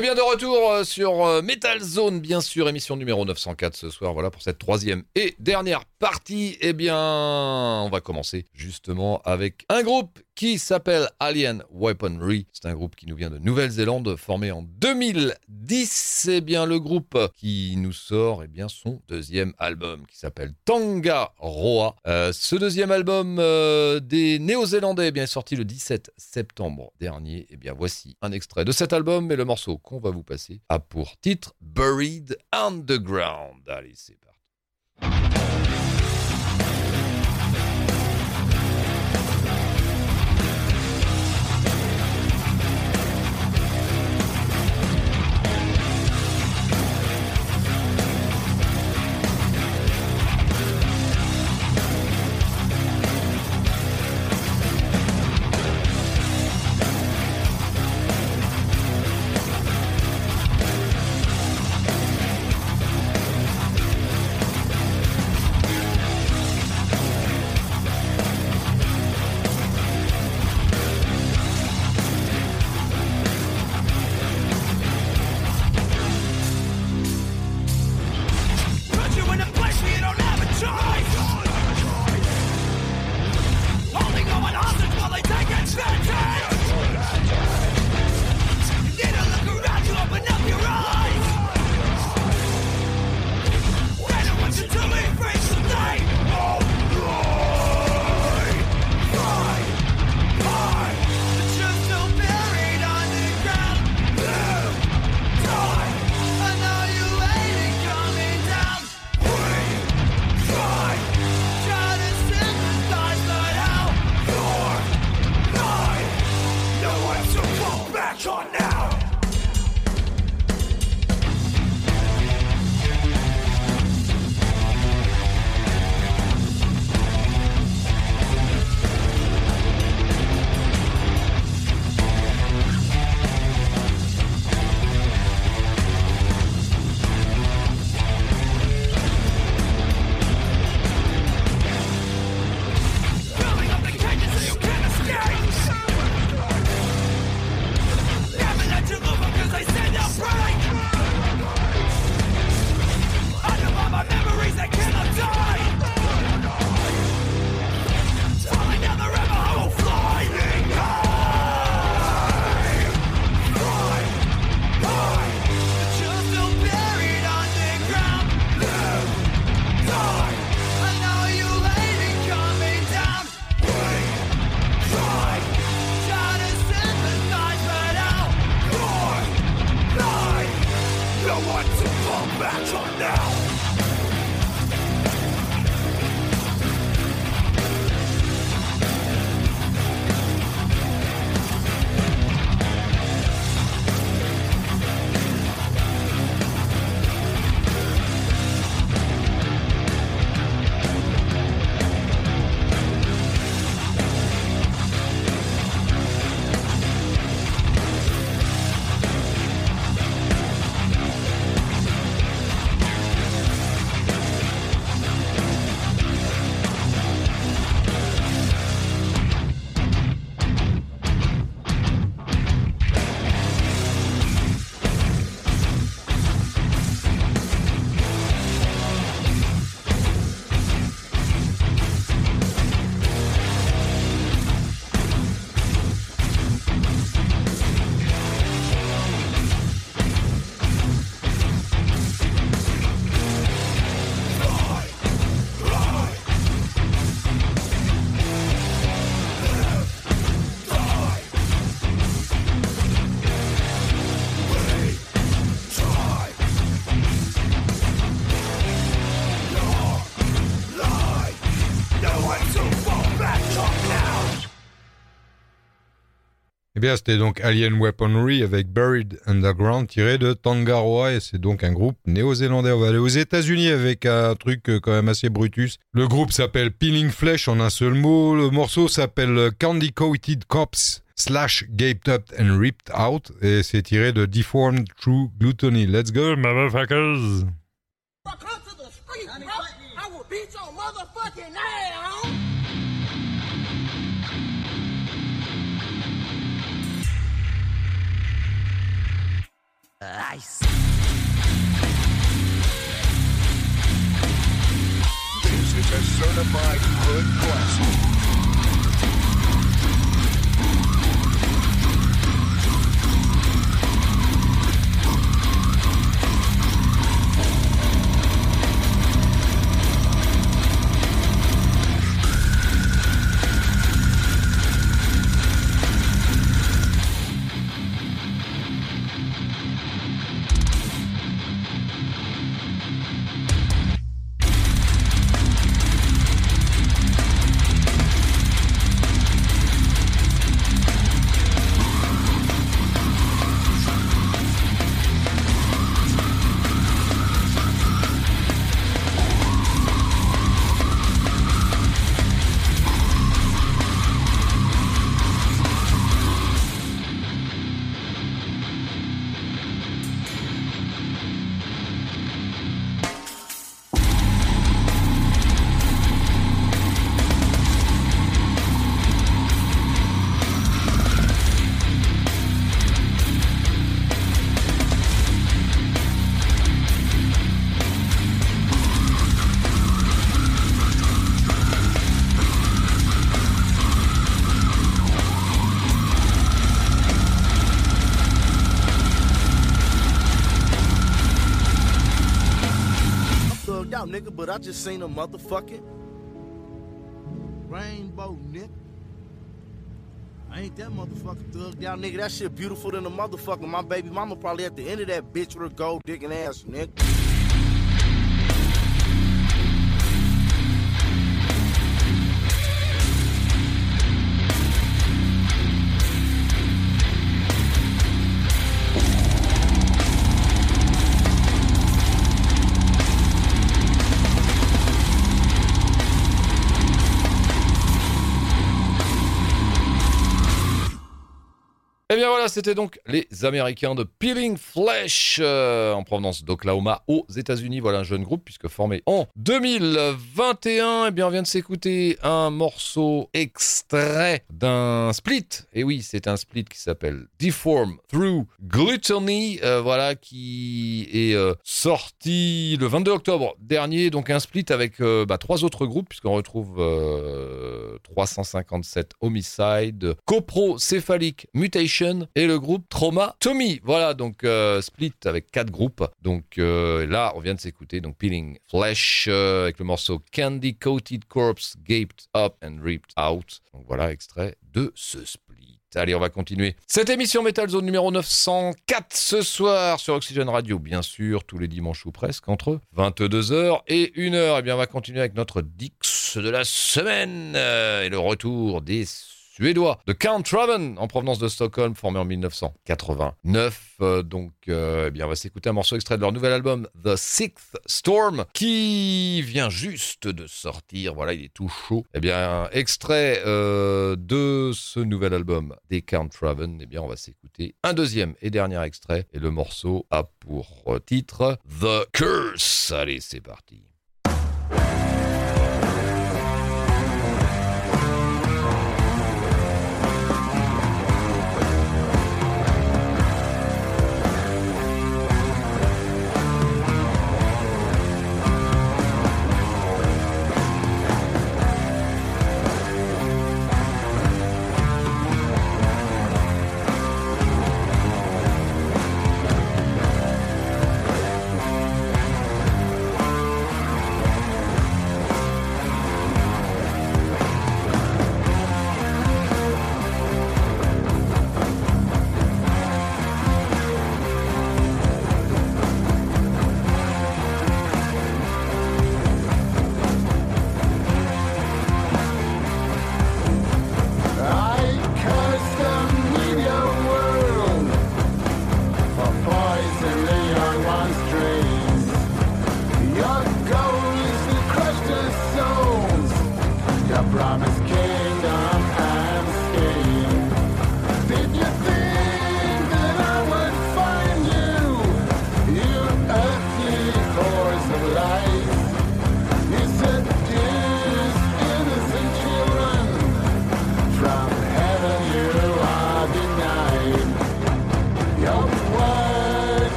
Eh bien, de retour euh, sur euh, Metal Zone, bien sûr, émission numéro 904 ce soir. Voilà pour cette troisième et dernière partie. Eh bien, on va commencer justement avec un groupe qui s'appelle Alien Weaponry. C'est un groupe qui nous vient de Nouvelle-Zélande, formé en 2010. C'est bien le groupe qui nous sort eh bien, son deuxième album qui s'appelle Tanga Roa. Euh, ce deuxième album des Néo-Zélandais eh bien, est sorti le 17 septembre dernier. Eh bien, voici un extrait de cet album et le morceau qu'on va vous passer a pour titre Buried Underground. Allez, c'est parti. C'était donc Alien Weaponry avec Buried Underground tiré de Tangaroa et c'est donc un groupe néo-zélandais. On va aller aux États-Unis avec un truc euh, quand même assez brutus. Le groupe s'appelle Peeling Flesh en un seul mot. Le morceau s'appelle Candy Coated Cops slash Gaped Up and Ripped Out et c'est tiré de Deformed True Gluttony. Let's go, motherfuckers! Nice. Just seen a motherfucking rainbow, nigga. I ain't that motherfucking thugged out, nigga. That shit beautiful than a motherfucker. My baby mama probably at the end of that bitch with her gold digging ass, nigga. Bien voilà, c'était donc les Américains de Peeling Flesh euh, en provenance d'Oklahoma aux États-Unis. Voilà un jeune groupe puisque formé en 2021. Eh bien, on vient de s'écouter un morceau extrait d'un split. Et oui, c'est un split qui s'appelle Deform Through Gluttony. euh, voilà, qui est euh, sorti le 22 octobre dernier. Donc un split avec bah, trois autres groupes puisqu'on retrouve euh, 357 Homicide, Coprocéphalique Mutation et le groupe Trauma Tommy. Voilà, donc euh, split avec quatre groupes. Donc euh, là, on vient de s'écouter donc Peeling Flesh euh, avec le morceau Candy Coated Corpse Gaped Up and Ripped Out. Donc voilà, extrait de ce split. Allez, on va continuer. Cette émission Metal Zone numéro 904 ce soir sur Oxygen Radio, bien sûr, tous les dimanches ou presque, entre 22h et 1h. Et bien, on va continuer avec notre Dix de la semaine et le retour des Suédois de Count Raven en provenance de Stockholm, formé en 1989. Euh, donc, euh, eh bien, on va s'écouter un morceau extrait de leur nouvel album The Sixth Storm qui vient juste de sortir. Voilà, il est tout chaud. Eh bien, extrait euh, de ce nouvel album des Count Raven. Eh bien, on va s'écouter un deuxième et dernier extrait et le morceau a pour titre The Curse. Allez, c'est parti.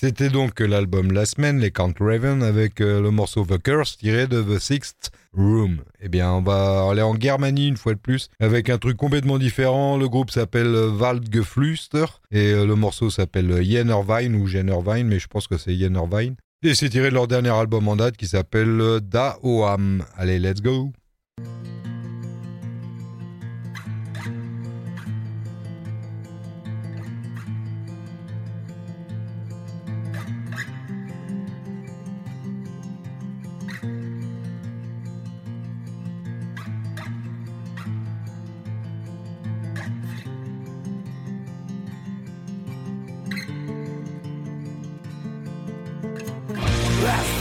C'était donc l'album La Semaine, les Count Raven, avec euh, le morceau The Curse tiré de The Sixth Room. Eh bien, on va aller en Germanie une fois de plus, avec un truc complètement différent. Le groupe s'appelle Waldgeflüster, et euh, le morceau s'appelle Jennerwein ou Jennerwein, mais je pense que c'est Jennerwein. Et c'est tiré de leur dernier album en date qui s'appelle euh, Da Oam. Allez, let's go! Eh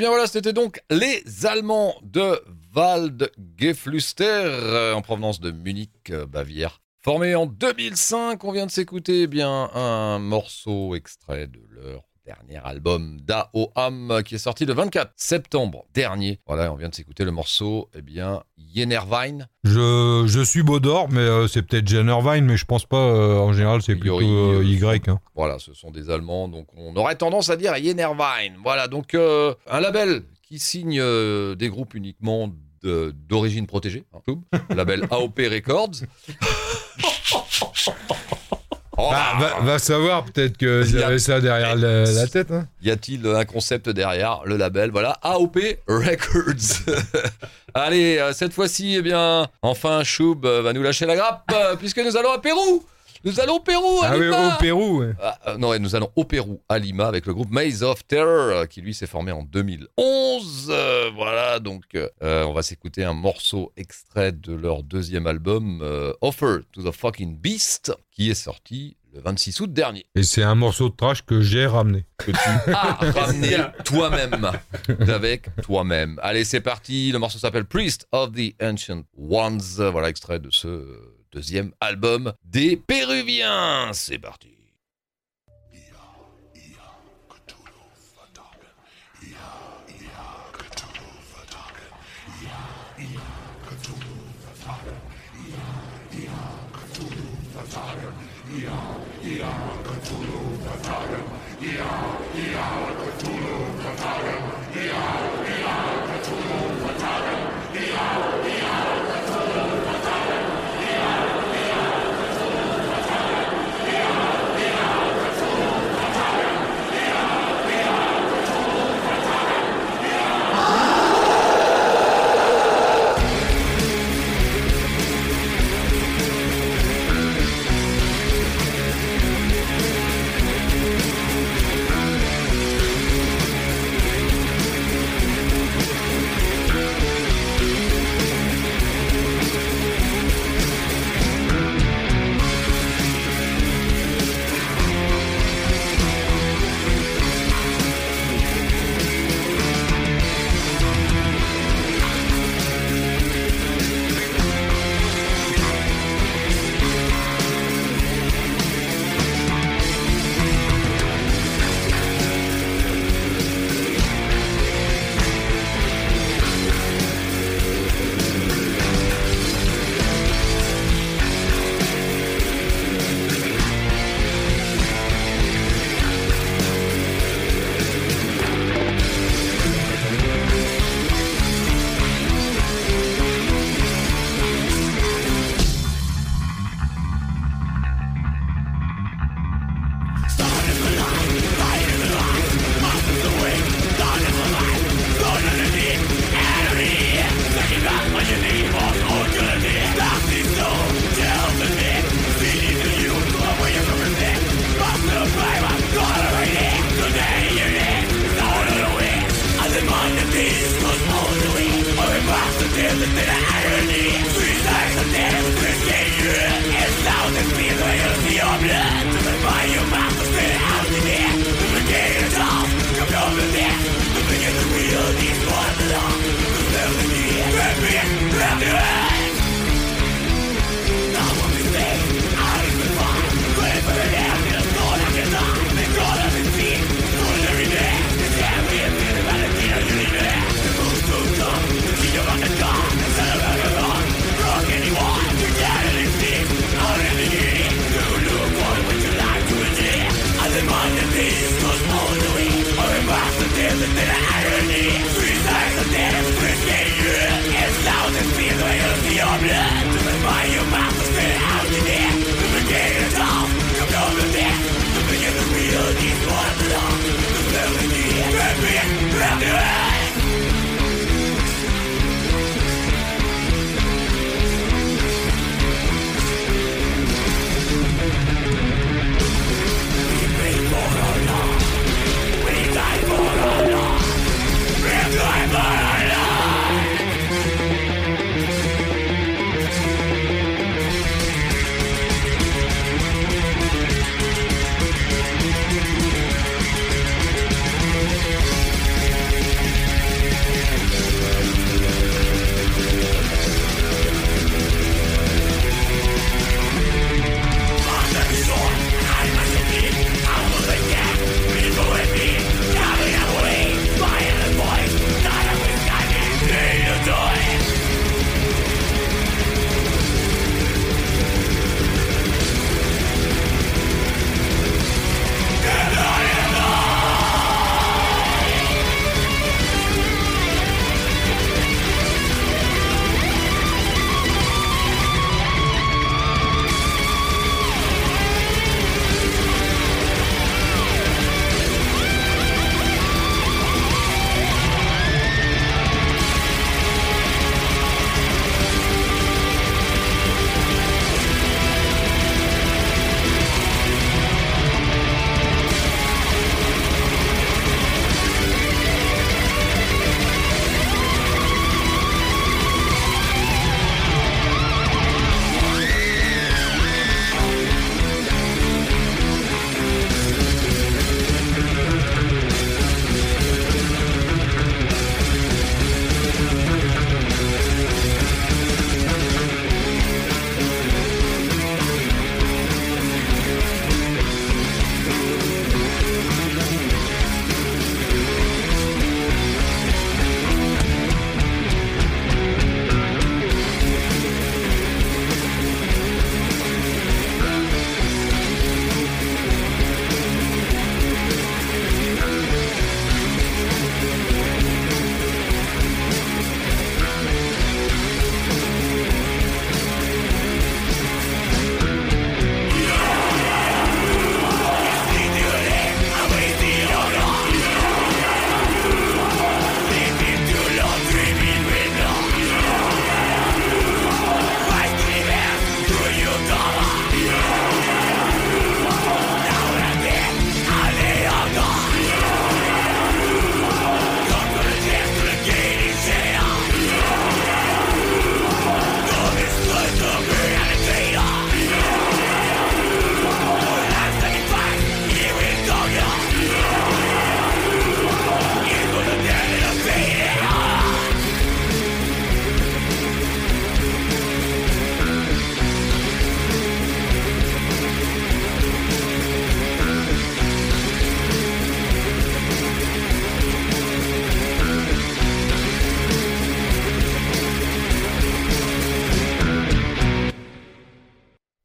bien voilà, c'était donc les Allemands de Waldgeflüster, euh, en provenance de Munich, euh, Bavière. Formé en 2005, on vient de s'écouter eh bien un morceau extrait de leur dernier album d'Aoham qui est sorti le 24 septembre dernier. Voilà, on vient de s'écouter le morceau eh bien Yenervine. Je, je suis Baudor, mais euh, c'est peut-être Jennervine, mais je pense pas. euh, en général, c'est plutôt euh, Y. hein. Voilà, ce sont des Allemands, donc on aurait tendance à dire Yenervine. Voilà, donc euh, un label qui signe euh, des groupes uniquement d'origine protégée, hein, label AOP Records. Oh, Bah, va, va savoir, peut-être a- avaient ça derrière la, la tête. hein. Y a-t-il un concept derrière le label? Voilà, AOP Records. Allez, euh, cette fois-ci, eh bien, enfin, Choub euh, va nous lâcher la grappe, euh, puisque nous allons à Pérou. Nous allons au Pérou, à Ah oui, Lima. au Pérou. ouais. Ah, euh, non, nous allons au Pérou, à Lima, avec le groupe Maze of Terror, euh, qui lui s'est formé en 2011. Euh, voilà, donc euh, on va s'écouter un morceau extrait de leur deuxième album, Offer to the Fucking Beast, qui est sorti le 26 août dernier. Et c'est un morceau de trash que j'ai ramené. Que tu as ramené toi-même, avec toi-même. Allez, c'est parti. Le morceau s'appelle Priest of the Ancient Ones. Voilà, extrait de ce deuxième album des Péruviens. C'est parti.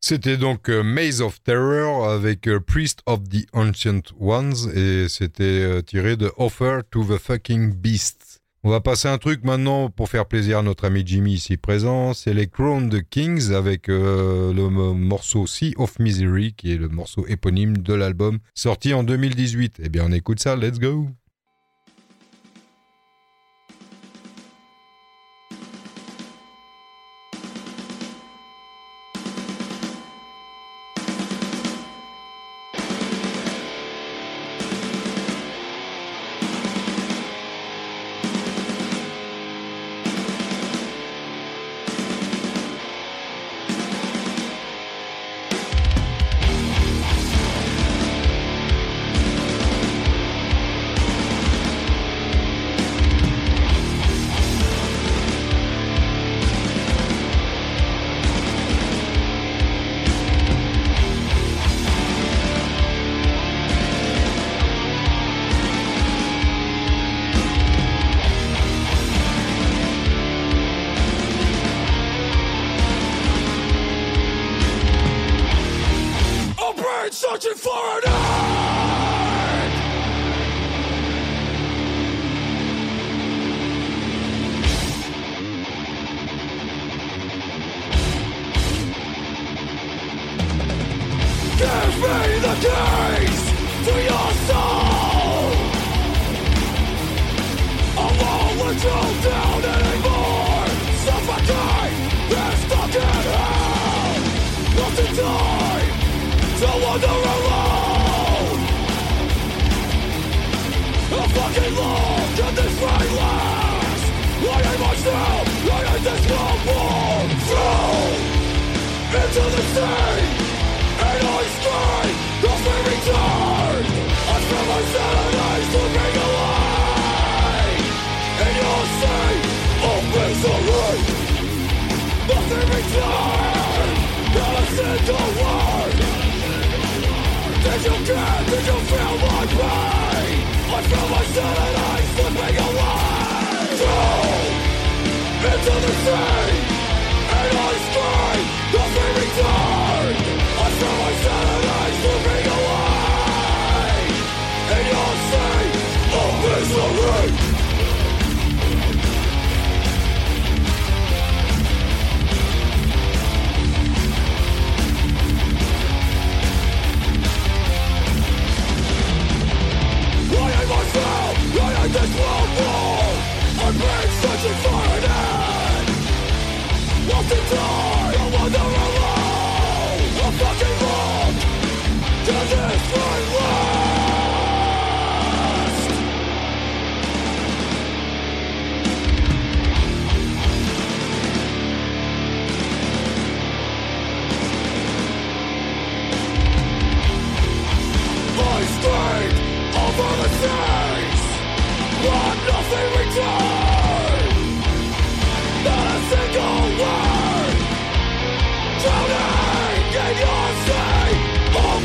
C'était donc euh, Maze of Terror avec euh, Priest of the Ancient Ones et c'était euh, tiré de Offer to the Fucking Beast. On va passer un truc maintenant pour faire plaisir à notre ami Jimmy ici présent. C'est les Crowned Kings avec le mo- morceau Sea of Misery qui est le morceau éponyme de l'album sorti en 2018. Eh bien on écoute ça, let's go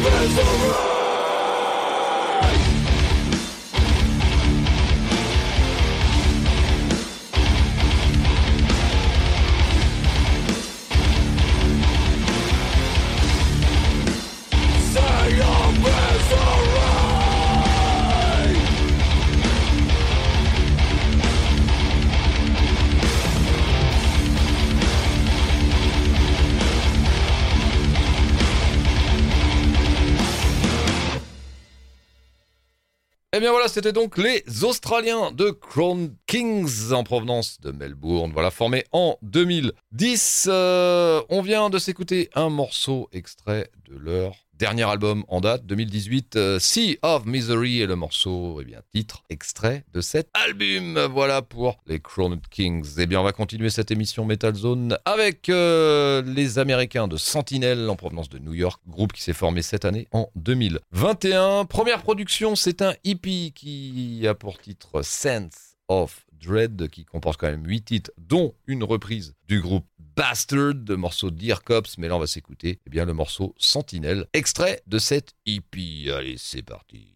misery Eh bien voilà, c'était donc les Australiens de Crown Kings en provenance de Melbourne. Voilà, formés en 2010. Euh, on vient de s'écouter un morceau extrait de leur dernier album en date, 2018, euh, Sea of Misery, et le morceau, eh bien, titre, extrait de cet album. Voilà pour les Crowned Kings. Eh bien, on va continuer cette émission Metal Zone avec euh, les Américains de Sentinel en provenance de New York, groupe qui s'est formé cette année en 2021. Première production, c'est un hippie qui a pour titre Sense of Dread, qui comporte quand même 8 titres, dont une reprise du groupe Bastard, de morceau Dear Cops, mais là on va s'écouter eh bien, le morceau Sentinelle, extrait de cette hippie. Allez, c'est parti.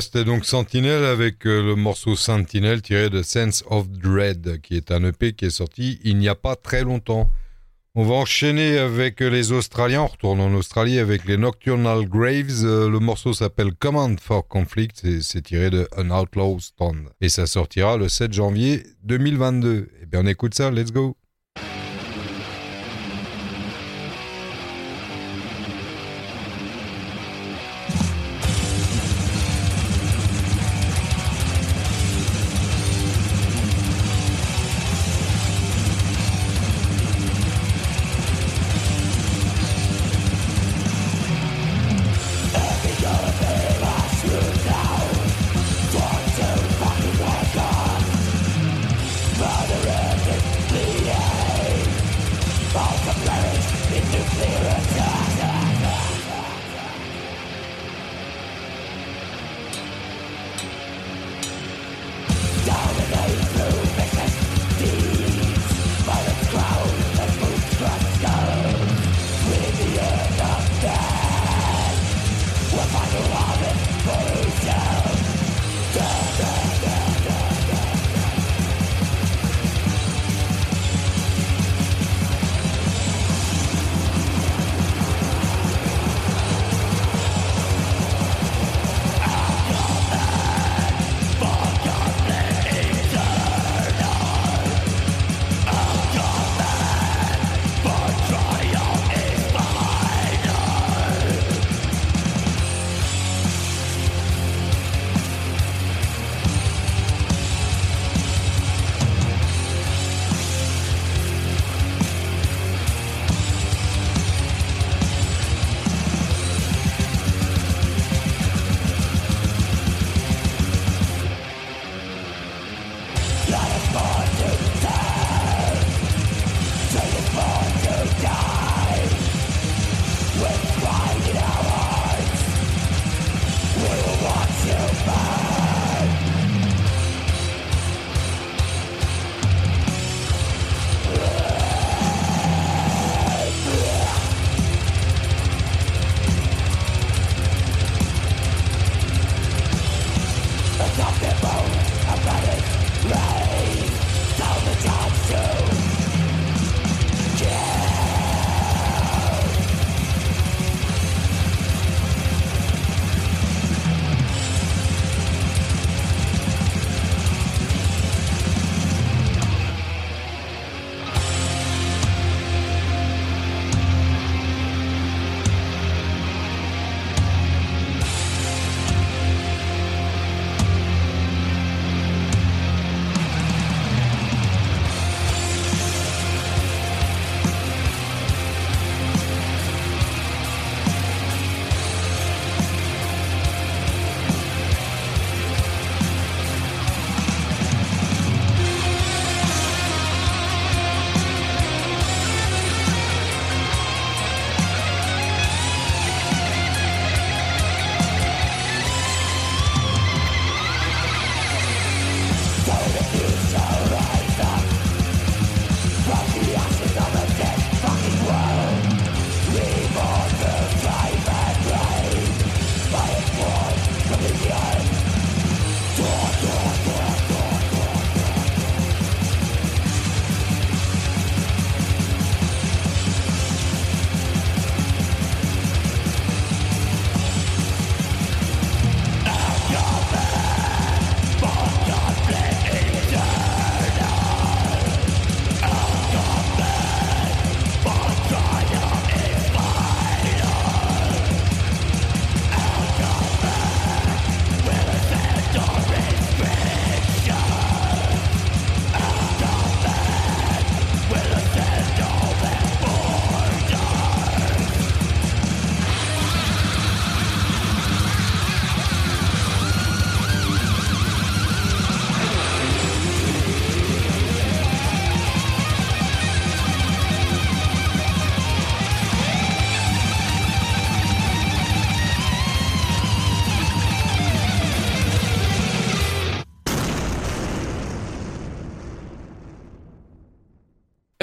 C'était donc Sentinel avec euh, le morceau Sentinel tiré de Sense of Dread, qui est un EP qui est sorti il n'y a pas très longtemps. On va enchaîner avec les Australiens. On retourne en Australie avec les Nocturnal Graves. Euh, le morceau s'appelle Command for Conflict. C'est tiré de An Outlaw Stand. Et ça sortira le 7 janvier 2022. Et bien, on écoute ça. Let's go.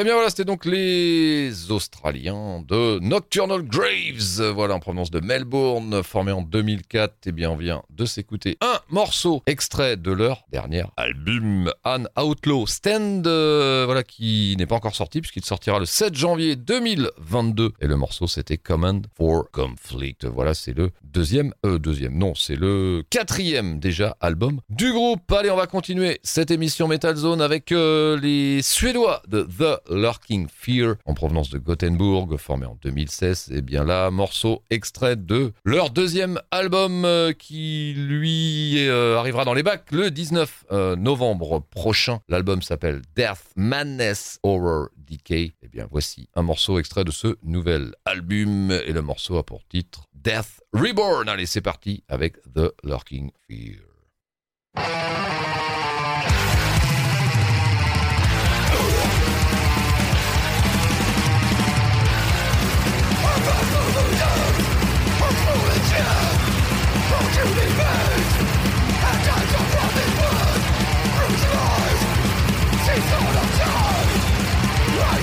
Eh bien voilà, c'était donc les Australiens de Nocturnal Graves, voilà en provenance de Melbourne, formé en 2004. Eh bien on vient de s'écouter un morceau extrait de leur dernier album, An Outlaw Stand, euh, voilà qui n'est pas encore sorti puisqu'il sortira le 7 janvier 2022. Et le morceau c'était Command for Conflict. Voilà, c'est le deuxième, euh, deuxième, non, c'est le quatrième déjà album du groupe. Allez, on va continuer cette émission Metal Zone avec euh, les Suédois de The Lurking Fear en provenance de Gothenburg, formé en 2016. Et bien là, morceau extrait de leur deuxième album euh, qui lui euh, arrivera dans les bacs le 19 euh, novembre prochain. L'album s'appelle Death Madness Horror Decay. Et bien voici un morceau extrait de ce nouvel album et le morceau a pour titre Death Reborn. Allez, c'est parti avec The Lurking Fear.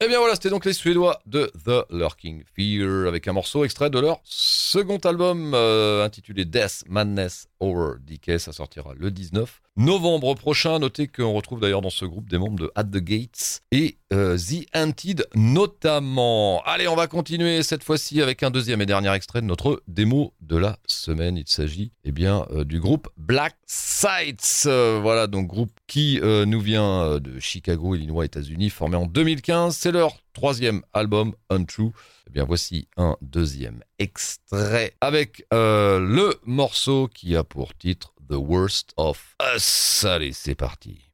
Eh bien voilà, c'était donc les Suédois de The Lurking Fear avec un morceau extrait de leur second album euh, intitulé Death Madness Horror Decay. Ça sortira le 19 novembre prochain. Notez qu'on retrouve d'ailleurs dans ce groupe des membres de At the Gates et euh, The Antid notamment. Allez, on va continuer cette fois-ci avec un deuxième et dernier extrait de notre démo de la semaine. Il s'agit eh bien euh, du groupe Black Sights. Voilà donc groupe qui nous vient de Chicago, Illinois, États-Unis, formé en 2015. C'est leur troisième album Untrue. Eh bien voici un deuxième extrait avec euh, le morceau qui a pour titre The Worst of Us. Allez, c'est parti.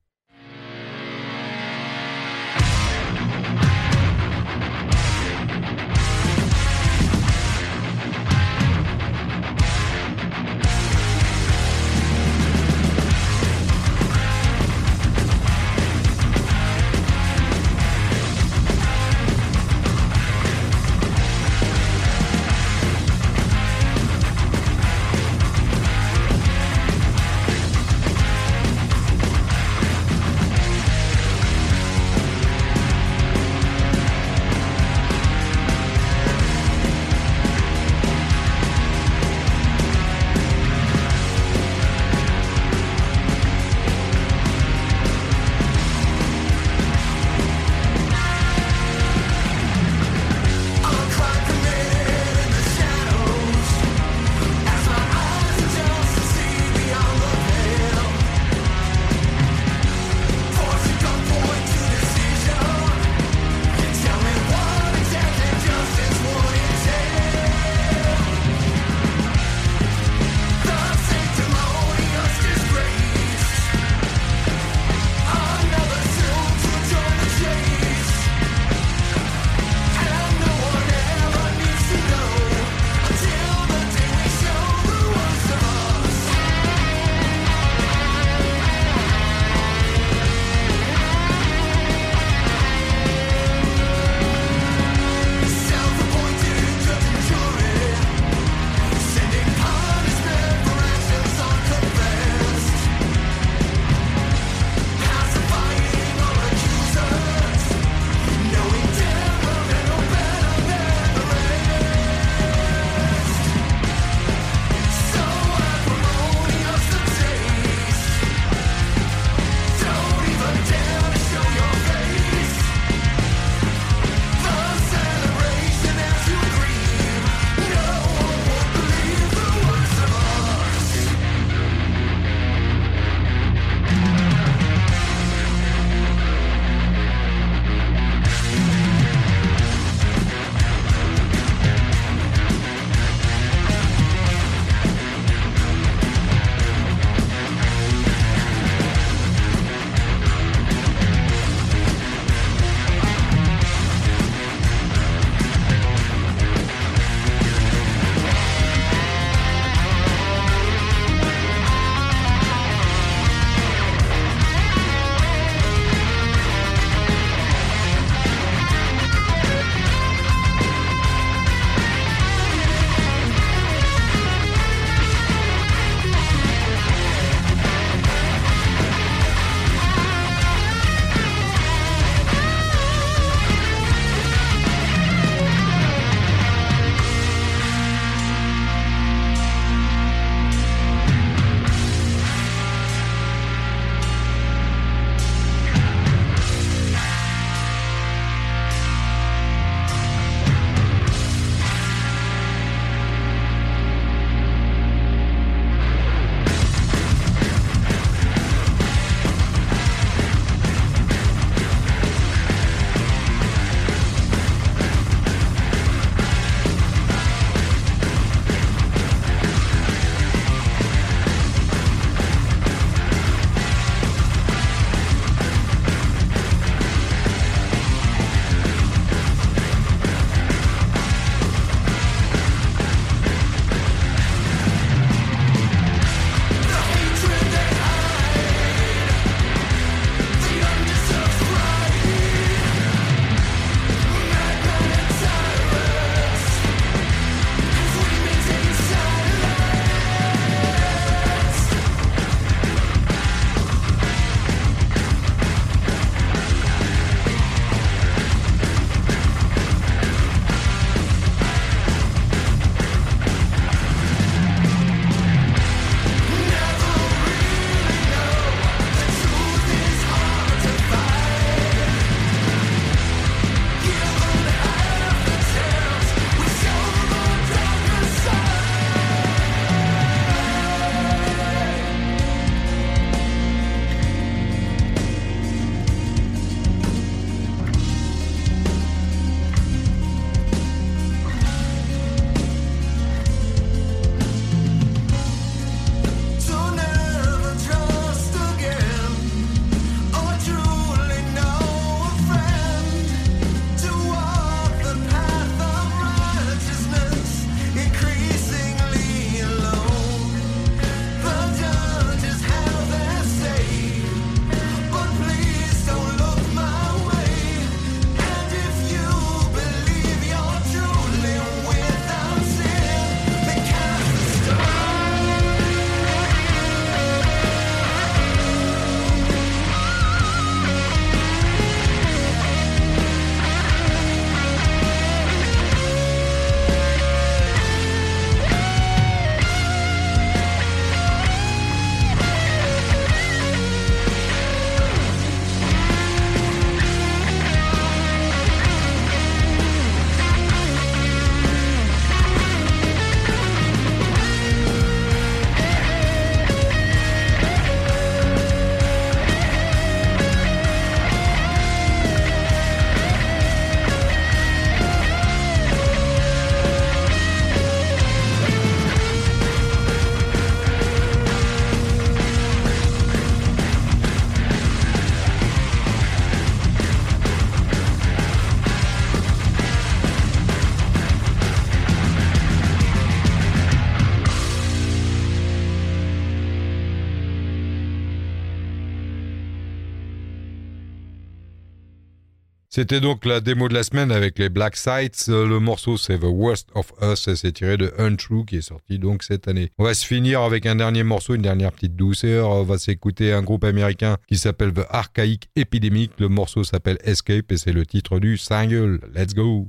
C'était donc la démo de la semaine avec les Black Sights. Euh, Le morceau c'est The Worst of Us et c'est tiré de Untrue qui est sorti donc cette année. On va se finir avec un dernier morceau, une dernière petite douceur. On va s'écouter un groupe américain qui s'appelle The Archaic Epidemic. Le morceau s'appelle Escape et c'est le titre du single. Let's go!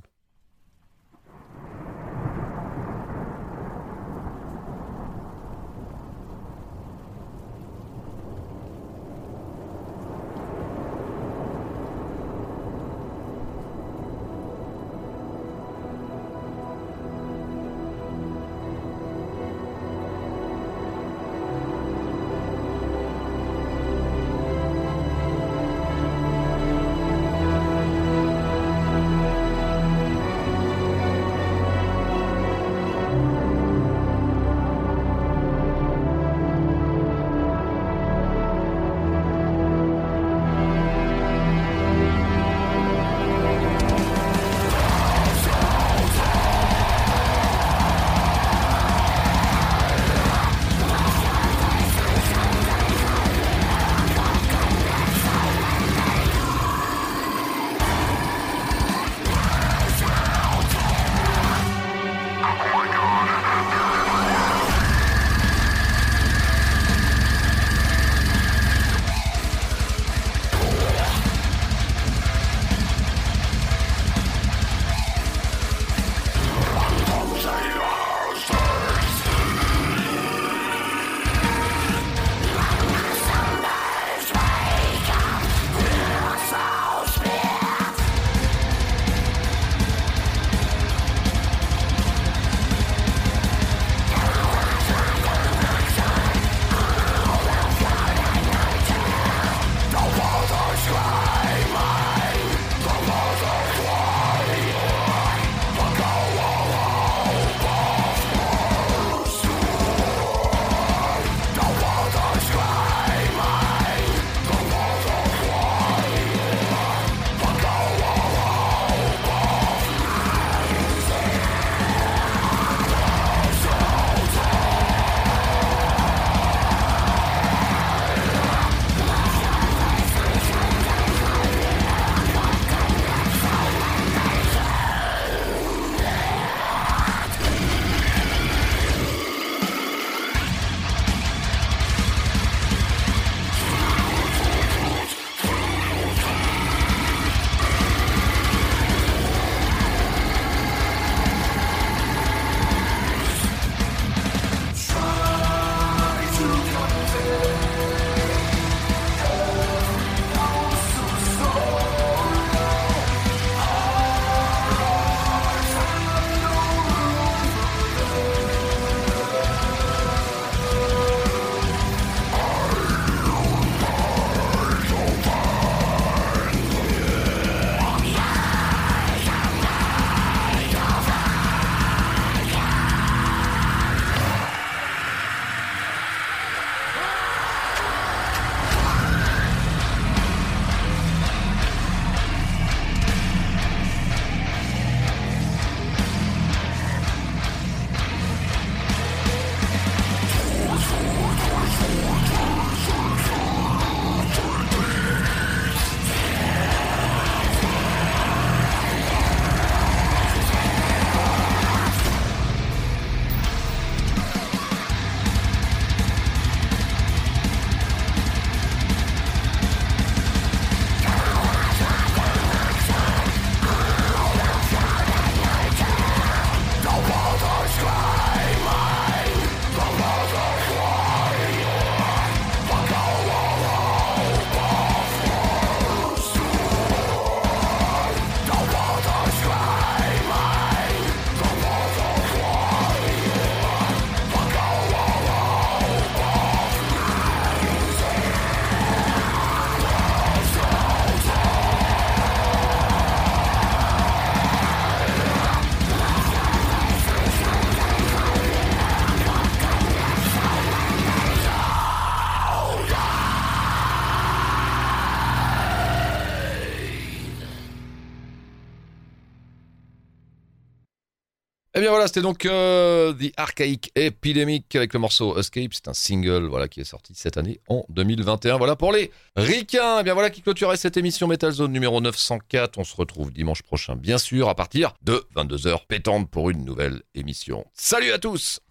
Bien voilà, c'était donc euh, The Archaic Epidemic avec le morceau Escape. C'est un single voilà, qui est sorti cette année en 2021. Voilà pour les ricains. Eh bien voilà qui clôturait cette émission Metal Zone numéro 904. On se retrouve dimanche prochain, bien sûr, à partir de 22h pétante pour une nouvelle émission. Salut à tous